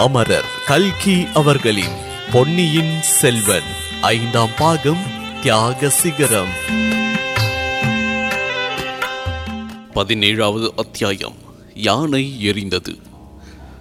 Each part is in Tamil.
அமரர் கல்கி அவர்களின் பொன்னியின் செல்வன் ஐந்தாம் பாகம் தியாக சிகரம். பதினேழாவது அத்தியாயம் யானை எரிந்தது.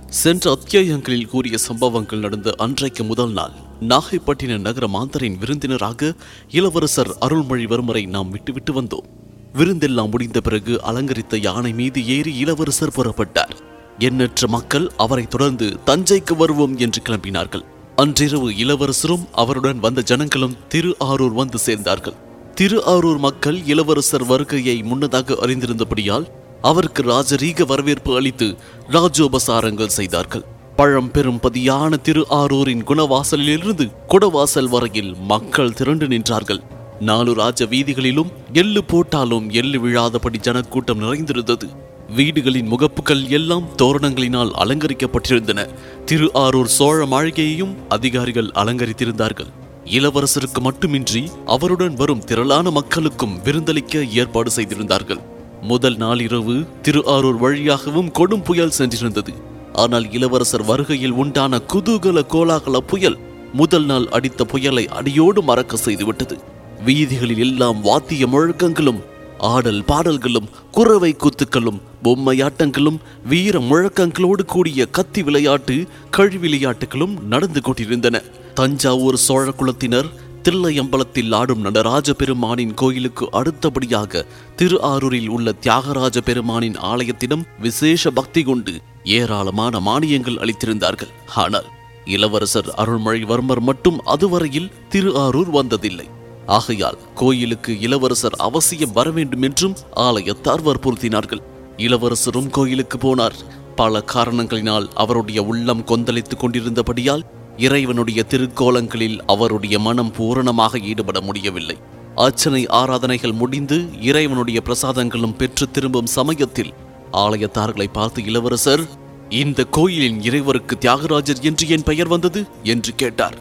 சென்ற அத்தியாயங்களில் கூறிய சம்பவங்கள் நடந்த அன்றைக்கு முதல் நாள் நாகைப்பட்டின நகர மாந்தரின் விருந்தினராக இளவரசர் அருள்மொழிவர்மரை நாம் விட்டுவிட்டு வந்தோம். விருந்தெல்லாம் முடிந்த பிறகு அலங்கரித்த யானை மீது ஏறி இளவரசர் புறப்பட்டார். எண்ணற்ற மக்கள் அவரை தொடர்ந்து தஞ்சைக்கு வருவோம் என்று கிளம்பினார்கள். அன்றிரவு இளவரசரும் அவருடன் வந்த ஜனங்களும் திரு ஆரூர் வந்து சேர்ந்தார்கள். திரு ஆரூர் மக்கள் இளவரசர் வருகையை முன்னதாக அறிந்திருந்தபடியால் அவருக்கு ராஜரீக வரவேற்பு அளித்து ராஜோபசாரங்கள் செய்தார்கள். பழம் பெரும் பதியான திரு ஆரூரின் குணவாசலிலிருந்து குடவாசல் வரையில் மக்கள் திரண்டு நின்றார்கள். நாலு ராஜ வீதிகளிலும் எள்ளு போட்டாலும் எள்ளு விழாதபடி ஜனக்கூட்டம் நிறைந்திருந்தது. வீடுகளின் முகப்புகள் எல்லாம் தோரணங்களினால் அலங்கரிக்கப்பட்டிருந்தன. திரு ஆரூர் சோழ மாளிகையையும் அதிகாரிகள் அலங்கரித்திருந்தார்கள். இளவரசருக்கு மட்டுமின்றி அவருடன் வரும் திரளான மக்களுக்கும் விருந்தளிக்க ஏற்பாடு செய்திருந்தார்கள். முதல் நாளிரவு திரு ஆரூர் வழியாகவும் கொடும் புயல் சென்றிருந்தது. ஆனால் இளவரசர் வருகையில் உண்டான குதூகல கோலாகல புயல் முதல் நாள் அடித்த புயலை அடியோடு மறக்க செய்துவிட்டது. வீதிகளில் எல்லாம் வாத்திய முழக்கங்களும் ஆடல் பாடல்களும் குறவை கூத்துக்களும் பொம்மையாட்டங்களும் வீர முழக்கங்களோடு கூடிய கத்தி விளையாட்டு கழி விளையாட்டுகளும் நடந்து கொண்டிருந்தன. தஞ்சாவூர் சோழ குலத்தினர் தில்லையம்பலத்தில் ஆடும் நடராஜ பெருமானின் கோயிலுக்கு அடுத்தபடியாக திரு ஆரூரில் உள்ள தியாகராஜ பெருமானின் ஆலயத்திடம் விசேஷ பக்தி கொண்டு ஏராளமான மானியங்கள் அளித்திருந்தார்கள். ஆனால் இளவரசர் அருள்மொழிவர்மர் மட்டும் அதுவரையில் திரு ஆரூர் வந்ததில்லை. ஆகையால் கோயிலுக்கு இளவரசர் அவசியம் வர வேண்டும் என்றும் ஆலயத்தார் வற்புறுத்தினார்கள். இளவரசரும் கோயிலுக்கு போனார். பல காரணங்களினால் அவருடைய உள்ளம் கொந்தளித்துக் கொண்டிருந்தபடியால் இறைவனுடைய திருக்கோலங்களில் அவருடைய மனம் பூரணமாக ஈடுபட முடியவில்லை. அர்ச்சனை ஆராதனைகள் முடிந்து இறைவனுடைய பிரசாதங்களும் பெற்று திரும்பும் சமயத்தில் ஆலயத்தார்களை பார்த்து இளவரசர் இந்த கோயிலின் இறைவருக்கு தியாகராஜர் என்று என் பெயர் வந்தது? என்று கேட்டார்.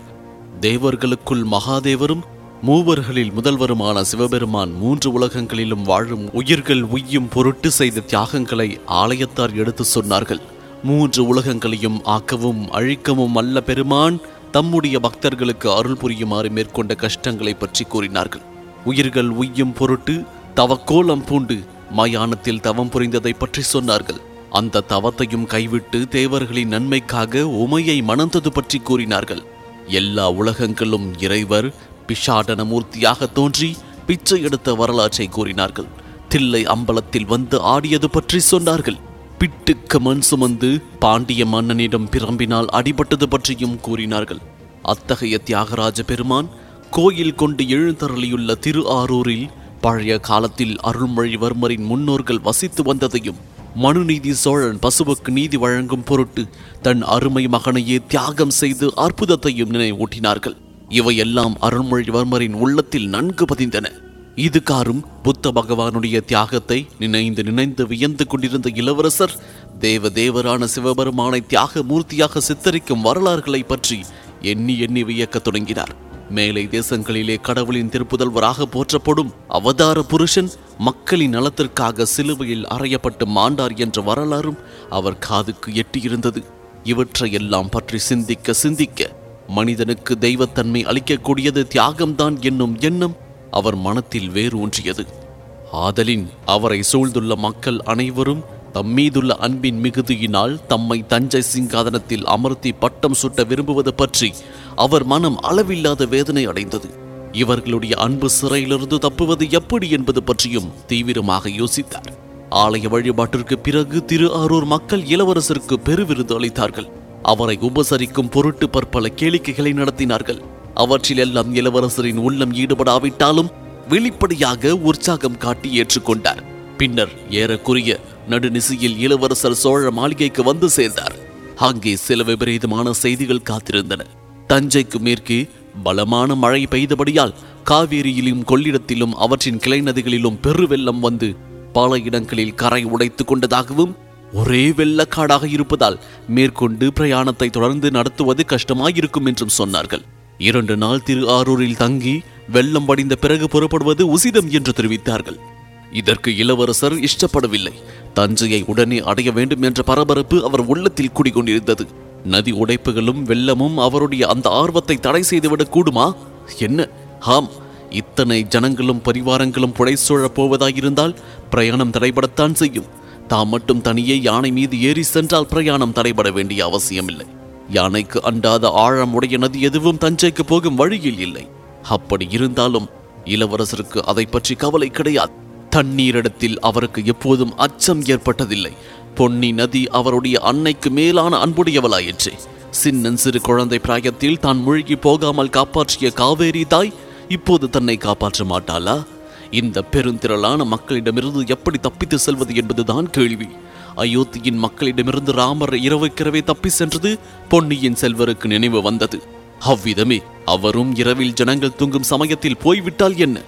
தேவர்களுக்குள் மகாதேவரும் மூவர்களில் முதல்வருமான சிவபெருமான் மூன்று உலகங்களிலும் வாழும் உயிர்கள் உய்யும் பொருட்டு செய்த தியாகங்களை ஆலயத்தார் எடுத்து சொன்னார்கள். மூன்று உலகங்களையும் ஆக்கவும் அழிக்கவும் அல்ல பெருமான் தம்முடைய பக்தர்களுக்கு அருள் புரியுமாறு மேற்கொண்ட கஷ்டங்களை பற்றி கூறினார்கள். உயிர்கள் உய்யும் பொருட்டு தவக்கோலம் பூண்டு மயானத்தில் தவம் புரிந்ததை பற்றி சொன்னார்கள். அந்த தவத்தையும் கைவிட்டு தேவர்களின் நன்மைக்காக உமையை மணந்தது பற்றி கூறினார்கள். எல்லா உலகங்களும் இறைவர் பிஷாடன மூர்த்தியாக தோன்றி பிச்சை எடுத்த வரலாற்றை கூறினார்கள். தில்லை அம்பலத்தில் வந்து ஆடியது பற்றி சொன்னார்கள். பிட்டுக்கு மண் சுமந்து பாண்டிய மன்னனிடம் பிரம்பினால் அடிபட்டது பற்றியும் கூறினார்கள். அத்தகைய தியாகராஜ பெருமான் கோயில் கொண்டு எழுந்தருளியுள்ள திரு ஆரூரில் பழைய காலத்தில் அருள்மொழிவர்மரின் முன்னோர்கள் வசித்து வந்ததையும் மனுநீதி சோழன் பசுவுக்கு நீதி வழங்கும் பொருட்டு தன் அருமை மகனையே தியாகம் செய்து அற்புதத்தையும் நினைவூட்டினார்கள். இவையெல்லாம் அருள்மொழிவர்மரின் உள்ளத்தில் நன்கு பதிந்தன. இதுகாரும் புத்த பகவானுடைய தியாகத்தை நினைந்து நினைந்து வியந்து கொண்டிருந்த இளவரசர் தேவ தேவரான சிவபெருமானை தியாக மூர்த்தியாக சித்தரிக்கும் வரலாறுகளை பற்றி எண்ணி எண்ணி வியக்கத் தொடங்கினார். மேலை தேசங்களிலே கடவுளின் திருப்புதல்வராக போற்றப்படும் அவதார புருஷன் மக்களின் நலத்திற்காக சிலுவையில் அறையப்பட்டு மாண்டார் என்ற வரலாறும் அவர் காதுக்கு எட்டியிருந்தது. இவற்றையெல்லாம் பற்றி சிந்திக்க சிந்திக்க மனிதனுக்கு தெய்வத்தன்மை அளிக்கக்கூடியது தியாகம்தான் என்னும் எண்ணம் அவர் மனத்தில் வேறு ஊன்றியது ஆதலின் அவரை சூழ்ந்துள்ள மக்கள் அனைவரும் தம்மீதுள்ள அன்பின் மிகுதியினால் தம்மை தஞ்சை சிங்காதனத்தில் அமர்த்தி பட்டம் சுட்ட விரும்புவது பற்றி அவர் மனம் அளவில்லாத வேதனை அடைந்தது. இவர்களுடைய அன்பு சிறையிலிருந்து தப்புவது எப்படி என்பது பற்றியும் தீவிரமாக யோசித்தார். ஆலய வழிபாட்டிற்கு பிறகு திரு ஆரூர் மக்கள் இளவரசருக்கு பெருவிருந்து அளித்தார்கள். அவரை உபசரிக்கும் பொருட்டு பற்பல கேளிக்கைகளை நடத்தினார்கள். அவற்றிலெல்லாம் இளவரசரின் உள்ளம் ஈடுபடாவிட்டாலும் வெளிப்படையாக உற்சாகம் காட்டி ஏற்றுக்கொண்டார். பின்னர் ஏறக்குறைய நடுநிசையில் இளவரசர் சோழ மாளிகைக்கு வந்து சேர்ந்தார். அங்கே சில விபரீதமான செய்திகள் காத்திருந்தன. தஞ்சைக்கு மேற்கே பலமான மழை பெய்தபடியால் காவேரியிலும் கொள்ளிடத்திலும் அவற்றின் கிளை நதிகளிலும் பெருவெள்ளம் வந்து பல இடங்களில் கரை உடைத்துக் கொண்டதாகவும் ஒரே வெள்ளக்காடாக இருப்பதால் மேற்கொண்டு பிரயாணத்தை தொடர்ந்து நடத்துவது கஷ்டமாயிருக்கும் என்றும் சொன்னார்கள். இரண்டு நாள் திரு ஆரூரில் தங்கி வெள்ளம் வடிந்த பிறகு புறப்படுவது உசிதம் என்று தெரிவித்தார்கள். இதற்கு இளவரசர் இஷ்டப்படவில்லை. தஞ்சையை உடனே அடைய வேண்டும் என்ற பரபரப்பு அவர் உள்ளத்தில் குடிகொண்டிருந்தது. நதி உடைப்புகளும் வெள்ளமும் அவருடைய அந்த ஆர்வத்தை தடை செய்துவிடக் கூடுமா? என்ன? ஆம். இத்தனை ஜனங்களும் பரிவாரங்களும் புடைசூழப் போவதாயிருந்தால் பிரயாணம் தடைபடத்தான் செய்யும். தாம் மட்டும் தனியே யானை மீது ஏறி சென்றால் பிரயாணம் தடைபட வேண்டிய அவசியமில்லை. யானைக்கு அண்டாத ஆழம் உடைய நதி எதுவும் தஞ்சைக்கு போகும் வழியில் இல்லை. அப்படி இருந்தாலும் இளவரசருக்கு அதை பற்றி கவலை கிடையாது. தண்ணீரிடத்தில் அவருக்கு எப்போதும் அச்சம் ஏற்பட்டதில்லை. பொன்னி நதி அவருடைய அன்னைக்கு மேலான அன்புடையவளாயிற்றே. சின்னன் சிறு குழந்தை பிராயத்தில் தான் முழுகி போகாமல் காப்பாற்றிய காவேரி தாய் இப்போது தன்னை காப்பாற்ற மாட்டாளா? இந்த பெருந்திரளான மக்களிடமிருந்து எப்படி தப்பித்து செல்வது என்பதுதான் கேள்வி. அயோத்தியின் மக்களிடமிருந்து ராமர் இரவுக்கிரவே தப்பி சென்றது பொன்னியின் செல்வருக்கு நினைவு வந்தது. அவ்விதமே அவரும் இரவில் ஜனங்கள் தூங்கும் சமயத்தில் போய்விட்டால் என்ன?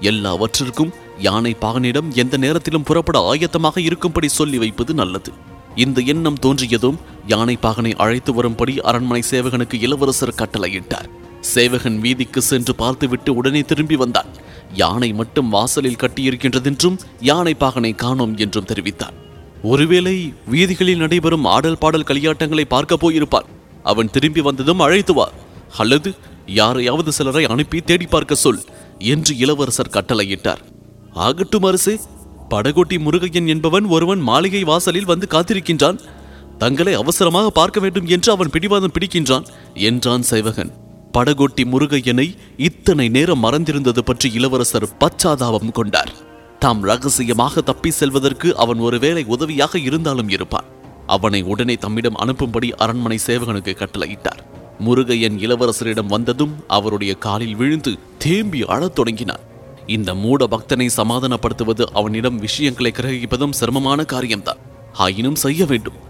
எல்லாவற்றிற்கும் யானை பாகனிடம் எந்த நேரத்திலும் புறப்பட ஆயத்தமாக இருக்கும்படி சொல்லி வைப்பது நல்லது. இந்த எண்ணம் தோன்றியதும் யானை பாகனை அழைத்து வரும்படி அரண்மனை சேவகனுக்கு இளவரசர் கட்டளையிட்டார். சேவகன் வீதிக்கு சென்று பார்த்துவிட்டு உடனே திரும்பி வந்தான். யானை மட்டும் வாசலில் கட்டியிருக்கின்றதென்றும் யானை பாகனை காணோம் என்றும் தெரிவித்தார் ஒருவேளை வீதிகளில் நடைபெறும் ஆடல் பாடல் களியாட்டங்களை பார்க்க போயிருப்பார். அவன் திரும்பி வந்ததும் அழைத்துவார் அல்லது யாரையாவது சிலரை அனுப்பி தேடி பார்க்க சொல் என்று இளவரசர் கட்டளையிட்டார். ஆகட்டும் அரசே படகோட்டி முருகையன் என்பவன் ஒருவன் மாளிகை வாசலில் வந்து காத்திருக்கின்றான். தங்களை அவசரமாக பார்க்க வேண்டும் என்று அவன் பிடிவாதம் பிடிக்கின்றான் என்றான் சைவகன். படகோட்டி முருகையனை இத்தனை நேரம் மறந்திருந்தது பற்றி இளவரசர் பச்சாதாபம் கொண்டார். தாம் ரகசியமாக தப்பி செல்வதற்கு அவன் ஒருவேளை உதவியாக இருந்தாலும் இருப்பான். அவனை உடனே தம்மிடம் அனுப்பும்படி அரண்மனை சேவகனுக்கு கட்டளையிட்டார். முருகையன் இளவரசரிடம் வந்ததும் அவருடைய காலில் விழுந்து தேம்பி அழத் தொடங்கினான். இந்த மூட பக்தனை சமாதானப்படுத்துவது அவனிடம் விஷயங்களை கிரகிப்பதும் சிரமமான காரியம்தான். ஆயினும் செய்ய வேண்டும்.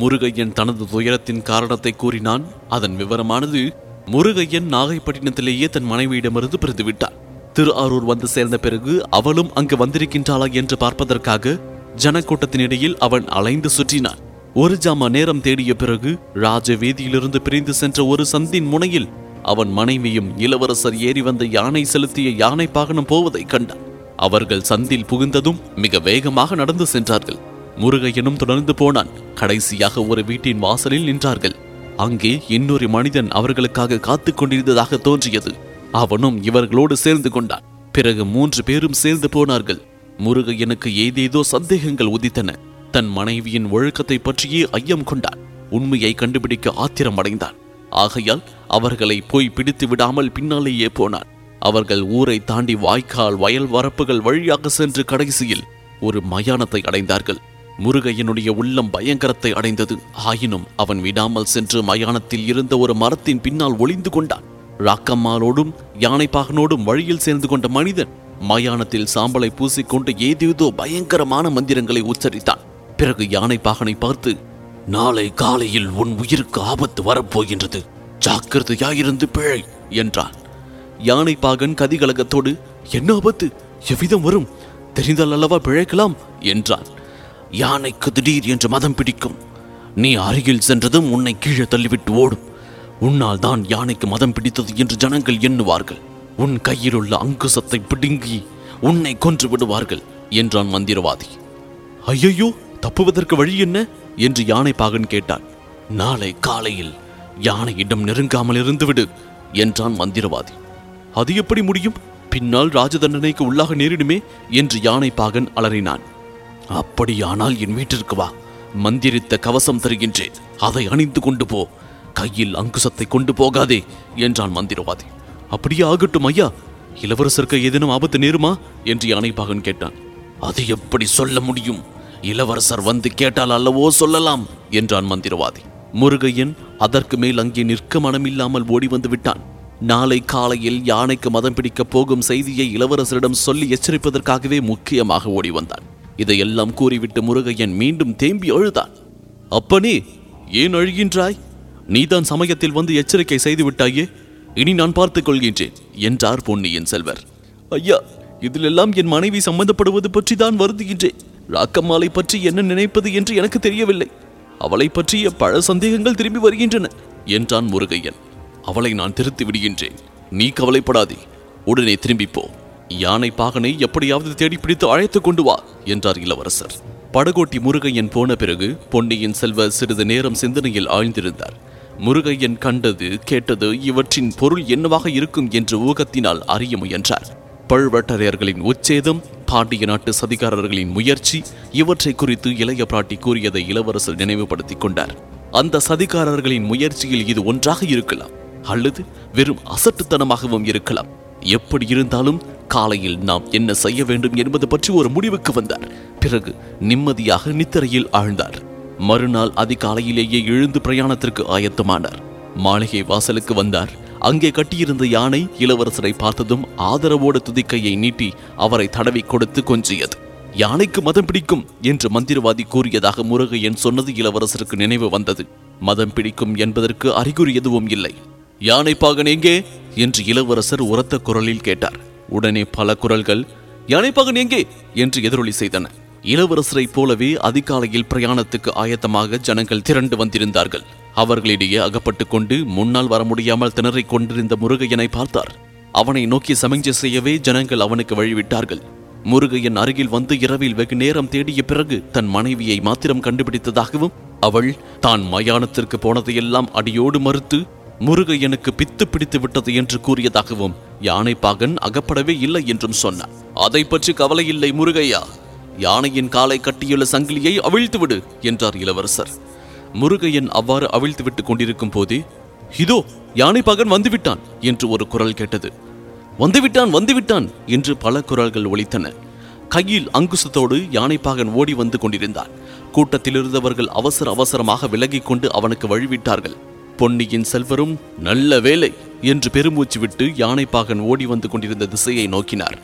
முருகையன் தனது துயரத்தின் காரணத்தை கூறினான். அதன் விவரமானது முருகையன் நாகைப்பட்டினத்திலேயே தன் மனைவியிடமிருந்து பிரிந்துவிட்டார் திரு அரூர் வந்து சேர்ந்த பிறகு அவளும் அங்கு வந்திருக்கின்றாளா என்று பார்ப்பதற்காக ஜனக்கூட்டத்தினிடையில் அவன் அலைந்து சுற்றினான். ஒரு ஜாம நேரம் தேடிய பிறகு ராஜ வீதியிலிருந்து பிரிந்து சென்ற ஒரு சந்தின் முனையில் அவன் மனைவியும் இளவரசர் ஏறி வந்த யானை செலுத்திய யானை பாகனம் போவதை கண்டான். அவர்கள் சந்தில் புகுந்ததும் மிக வேகமாக நடந்து சென்றார்கள். முருகையனும் தொடர்ந்து போனான். கடைசியாக ஒரு வீட்டின் வாசலில் நின்றார்கள். அங்கே இன்னொரு மனிதன் அவர்களுக்காக காத்துக் கொண்டிருந்ததாக தோன்றியது. அவனும் இவர்களோடு சேர்ந்து கொண்டான். பிறகு மூன்று பேரும் சேர்ந்து போனார்கள். முருகையனுக்கு ஏதேதோ சந்தேகங்கள் உதித்தன. தன் மனைவியின் ஒழுக்கத்தை பற்றியே ஐயம் கொண்டான். உண்மையை கண்டுபிடிக்க ஆத்திரம் அடைந்தான் ஆகையால் அவர்களை போய் பிடித்து விடாமல் பின்னாலேயே போனான். அவர்கள் ஊரை தாண்டி வாய்க்கால் வயல் வரப்புகள் வழியாக சென்று கடைசியில் ஒரு மயானத்தை அடைந்தார்கள். முருகையனுடைய உள்ளம் பயங்கரத்தை அடைந்தது. ஆயினும் அவன் விடாமல் சென்று மயானத்தில் இருந்த ஒரு மரத்தின் பின்னால் ஒளிந்து கொண்டான். ராக்கம்மாளோடும் யானைப்பாகனோடும் வழியில் சேர்ந்து கொண்ட மனிதன் மயானத்தில் சாம்பலை பூசிக்கொண்டு ஏதேதோ பயங்கரமான மந்திரங்களை உச்சரித்தான். பிறகு யானைப்பாகனை பார்த்து நாளை காலையில் உன் உயிருக்கு ஆபத்து வரப்போகின்றது. ஜாக்கிரதையாயிருந்து பிழை என்றான். யானைப்பாகன் கதிகலகத்தோடு என்ன ஆபத்து? எவ்விதம் வரும்? தெரிந்தால் அல்லவா பிழைக்கலாம்? என்றான். யானைக்கு திடீர் என்று மதம் பிடிக்கும். நீ அருகில் சென்றதும் உன்னை கீழே தள்ளிவிட்டு ஓடும். உன்னால் தான் யானைக்கு மதம் பிடித்தது என்று ஜனங்கள் எண்ணுவார்கள். உன் கையில் உள்ள அங்குசத்தை பிடுங்கி உன்னை கொன்று விடுவார்கள் என்றான் மந்திரவாதி. ஐயையோ தப்புவதற்கு வழி என்ன? என்று யானை பாகன் கேட்டான். நாளை காலையில் யானையிடம் நெருங்காமல் இருந்துவிடு என்றான் மந்திரவாதி. அது எப்படி முடியும்? பின்னால் ராஜதண்டனைக்கு உள்ளாக நேரிடுமே என்று யானை பாகன் அலறினான். அப்படியானால் என் வீட்டிற்கு வா. மந்திரித்த கவசம் தருகின்றேன். அதை அணிந்து கொண்டு போ. கையில் அங்குசத்தை கொண்டு போகாதே என்றான் மந்திரவாதி. அப்படியே ஆகட்டும் ஐயா. இளவரசருக்கு ஏதேனும் ஆபத்து நேருமா? என்று யானைப்பாகன் கேட்டான். அது எப்படி சொல்ல முடியும்? இளவரசர் வந்து கேட்டால் அல்லவோ சொல்லலாம் என்றான் மந்திரவாதி. முருகையன் அதற்கு மேல் அங்கே நிற்க மனமில்லாமல் ஓடி வந்து விட்டான். நாளை காலையில் யானைக்கு மதம் பிடிக்கப் போகும் செய்தியை இளவரசரிடம் சொல்லி எச்சரிப்பதற்காகவே முக்கியமாக ஓடி வந்தான். இதையெல்லாம் கூறிவிட்டு முருகையன் மீண்டும் தேம்பி அழுதான். அப்பனே ஏன் அழுகின்றாய்? நீதான் சமயத்தில் வந்து எச்சரிக்கை செய்துவிட்டாயே. இனி நான் பார்த்துக் கொள்கின்றேன் என்றார் பொன்னியின் செல்வர். ஐயா இதிலெல்லாம் என் மனைவி சம்பந்தப்படுவது பற்றி தான் வருந்துகின்றேன். ராக்கம்மாளை பற்றி என்ன நினைப்பது என்று எனக்கு தெரியவில்லை. அவளை பற்றிய பல சந்தேகங்கள் திரும்பி வருகின்றன என்றான் முருகையன். அவளை நான் திருத்தி விடுகின்றேன். நீ கவலைப்படாதே. உடனே திரும்பிப்போ யானை பாகனை எப்படியாவது தேடி பிடித்து அழைத்துக் கொண்டு வா என்றார் இளவரசர். படகோட்டி முருகையன் போன பிறகு பொன்னியின் செல்வ சிறிது நேரம் சிந்தனையில் ஆழ்ந்திருந்தார். முருகையன் கண்டது கேட்டது இவற்றின் பொருள் என்னவாக இருக்கும் என்று ஊகத்தினால் அறிய முயன்றார். பழுவட்டரையர்களின் உச்சேதம் பாண்டிய நாட்டு சதிகாரர்களின் முயற்சி இவற்றை குறித்து இளைய பிராட்டி கூறியதை இளவரசர் நினைவுபடுத்திக் கொண்டார். அந்த சதிகாரர்களின் முயற்சியில் இது ஒன்றாக இருக்கலாம். அல்லது வெறும் அசட்டுத்தனமாகவும் இருக்கலாம். எப்படி இருந்தாலும் காலையில் நாம் என்ன செய்ய வேண்டும் என்பது பற்றி ஒரு முடிவுக்கு வந்தார். பிறகு நிம்மதியாக நித்திரையில் ஆழ்ந்தார். மறுநாள் அதிகாலையிலேயே எழுந்து பிரயாணத்திற்கு ஆயத்தமானார். மாளிகை வாசலுக்கு வந்தார். அங்கே கட்டியிருந்த யானை இளவரசரை பார்த்ததும் ஆதரவோடு துதிக்கையை நீட்டி அவரை தடவி கொடுத்து கொஞ்சியது. யானைக்கு மதம் பிடிக்கும் என்று மந்திரவாதி கூறியதாக முருகையன் சொன்னது இளவரசருக்கு நினைவு வந்தது. மதம் பிடிக்கும் என்பதற்கு அறிகுறி எதுவும் இல்லை. யானை பாகன் எங்கே? என்று இளவரசர் உரத்த குரலில் கேட்டார். உடனே பல குரல்கள் யானை எங்கே? என்று எதிரொலி செய்தன. இளவரசரைப் போலவே அதிகாலையில் பிரயாணத்துக்கு ஆயத்தமாக ஜனங்கள் திரண்டு வந்திருந்தார்கள். அவர்களிடையே அகப்பட்டுக் கொண்டு முன்னால் வர முடியாமல் திணறிக் கொண்டிருந்த முருகையனை பார்த்தார். அவனை நோக்கி சமிஞ்சை செய்யவே ஜனங்கள் அவனுக்கு வழிவிட்டார்கள். முருகையன் அருகில் வந்து இரவில் வெகு நேரம் தேடிய பிறகு தன் மனைவியை மாத்திரம் கண்டுபிடித்ததாகவும் அவள் தான் மயானத்திற்கு போனதையெல்லாம் அடியோடு மறுத்து முருகையனுக்கு பித்து பிடித்து விட்டது என்று கூறியதாகவும் யானை பாகன் அகப்படவே இல்லை என்றும் சொன்னார் அதை பற்றி கவலை இல்லை முருகையா. யானையின் காலை கட்டியுள்ள சங்கிலியை அவிழ்த்து விடு என்றார் இளவரசர். முருகையன் அவ்வாறு அவிழ்த்து விட்டுக் கொண்டிருக்கும் போதே இதோ யானை பாகன் வந்துவிட்டான் என்று ஒரு குரல் கேட்டது. வந்துவிட்டான் வந்துவிட்டான் என்று பல குரல்கள் ஒலித்தன. கையில் அங்குசத்தோடு யானைப்பாகன் ஓடி வந்து கொண்டிருந்தான். கூட்டத்தில் இருந்தவர்கள் அவசர அவசரமாக விலகிக் கொண்டு அவனுக்கு வழிவிட்டார்கள். பொன்னியின் செல்வரும் நல்ல வேலை என்று பெருமூச்சு விட்டு யானைப்பாகன் ஓடி வந்து கொண்டிருந்த திசையை நோக்கினார்.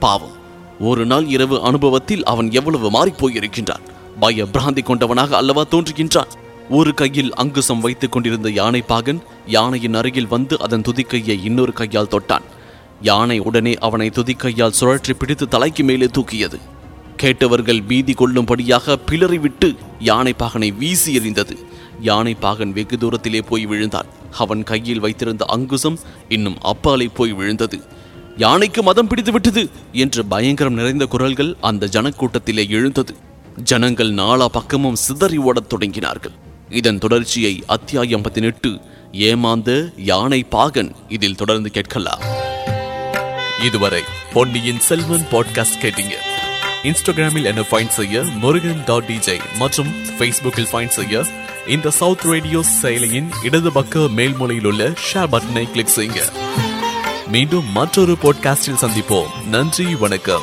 பாவம் ஒரு நாள் இரவு அனுபவத்தில் அவன் எவ்வளவு மாறிப் போயிருக்கின்றான். பய பிராந்தி கொண்டவனாக அல்லவா தோன்றுகின்றான்? ஒரு கையில் அங்குசம் வைத்துக் கொண்டிருந்த யானைப்பாகன் யானையின் அருகில் வந்து அதன் துதிக்கையை இன்னொரு கையால் தொட்டான். யானை உடனே அவனை துதிக்கையால் சுழற்றி பிடித்து தலைக்கு மேலே தூக்கியது. கேட்டவர்கள் பீதி கொள்ளும்படியாக பிளறிவிட்டு யானைப்பாகனை வீசி எறிந்தது. யானை பாகன் வெகு தூரத்திலே போய் விழுந்தான். அவன் கையில் வைத்திருந்த அங்குசம் இன்னும் அப்பாலே போய் விழுந்தது. யானைக்கு மதம் பிடித்து விட்டது என்று பயங்கரம் நிறைந்த குரல்கள் அந்த ஜனக்கூட்டத்திலே எழுந்தது. ஜனங்கள் நாலா பக்கமும் சிதறி ஓடத் தொடங்கினார்கள். இதன் தொடர்ச்சியை அத்தியாயம் பதினெட்டு ஏமாந்த யானை பாகன் இதில் தொடர்ந்து கேட்கலாம். இதுவரை பொன்னியின் செல்வன் பாட்காஸ்ட் கேட்டீங்க. இன்ஸ்டாகிராமில் என்ன ஃபைண்ட் செய்ய முருகன் டாட் டிஜே மற்றும் ஃபேஸ்புக்கில் ஃபைண்ட் செய்ய இந்த சவுத் ரேடியோ செயலியின் இடது பக்க மேல்மொழியில் உள்ள ஷேர் பட்டனை கிளிக் செய்யுங்க. மீண்டும் மற்றொரு பாட்காஸ்டில் சந்திப்போம். நன்றி வணக்கம்.